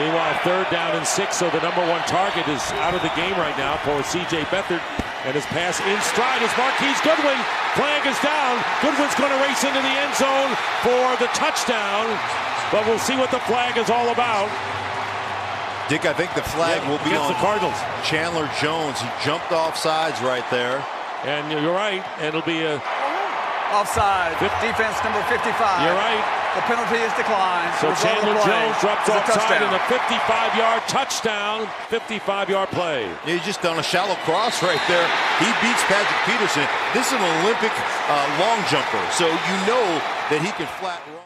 Meanwhile, third down and six, so the number one target is out of the game right now for C.J. Beathard. And his pass in stride is Marquise Goodwin. Flag is down. Goodwin's going to race into the end zone for the touchdown. But we'll see what the flag is all about. Dick, I think the flag Yeah, will be on the Cardinals. Chandler Jones. He jumped off sides right there. And you're right. And it'll be a. Offside. Fif- Defense number 55. You're right. The penalty is declined. So Result Chandler Jones drops is offside in a 55-yard touchdown, 55-yard play. He's just done a shallow cross right there. He beats Patrick Peterson. This is an Olympic uh, long jumper, so you know that he can flat run.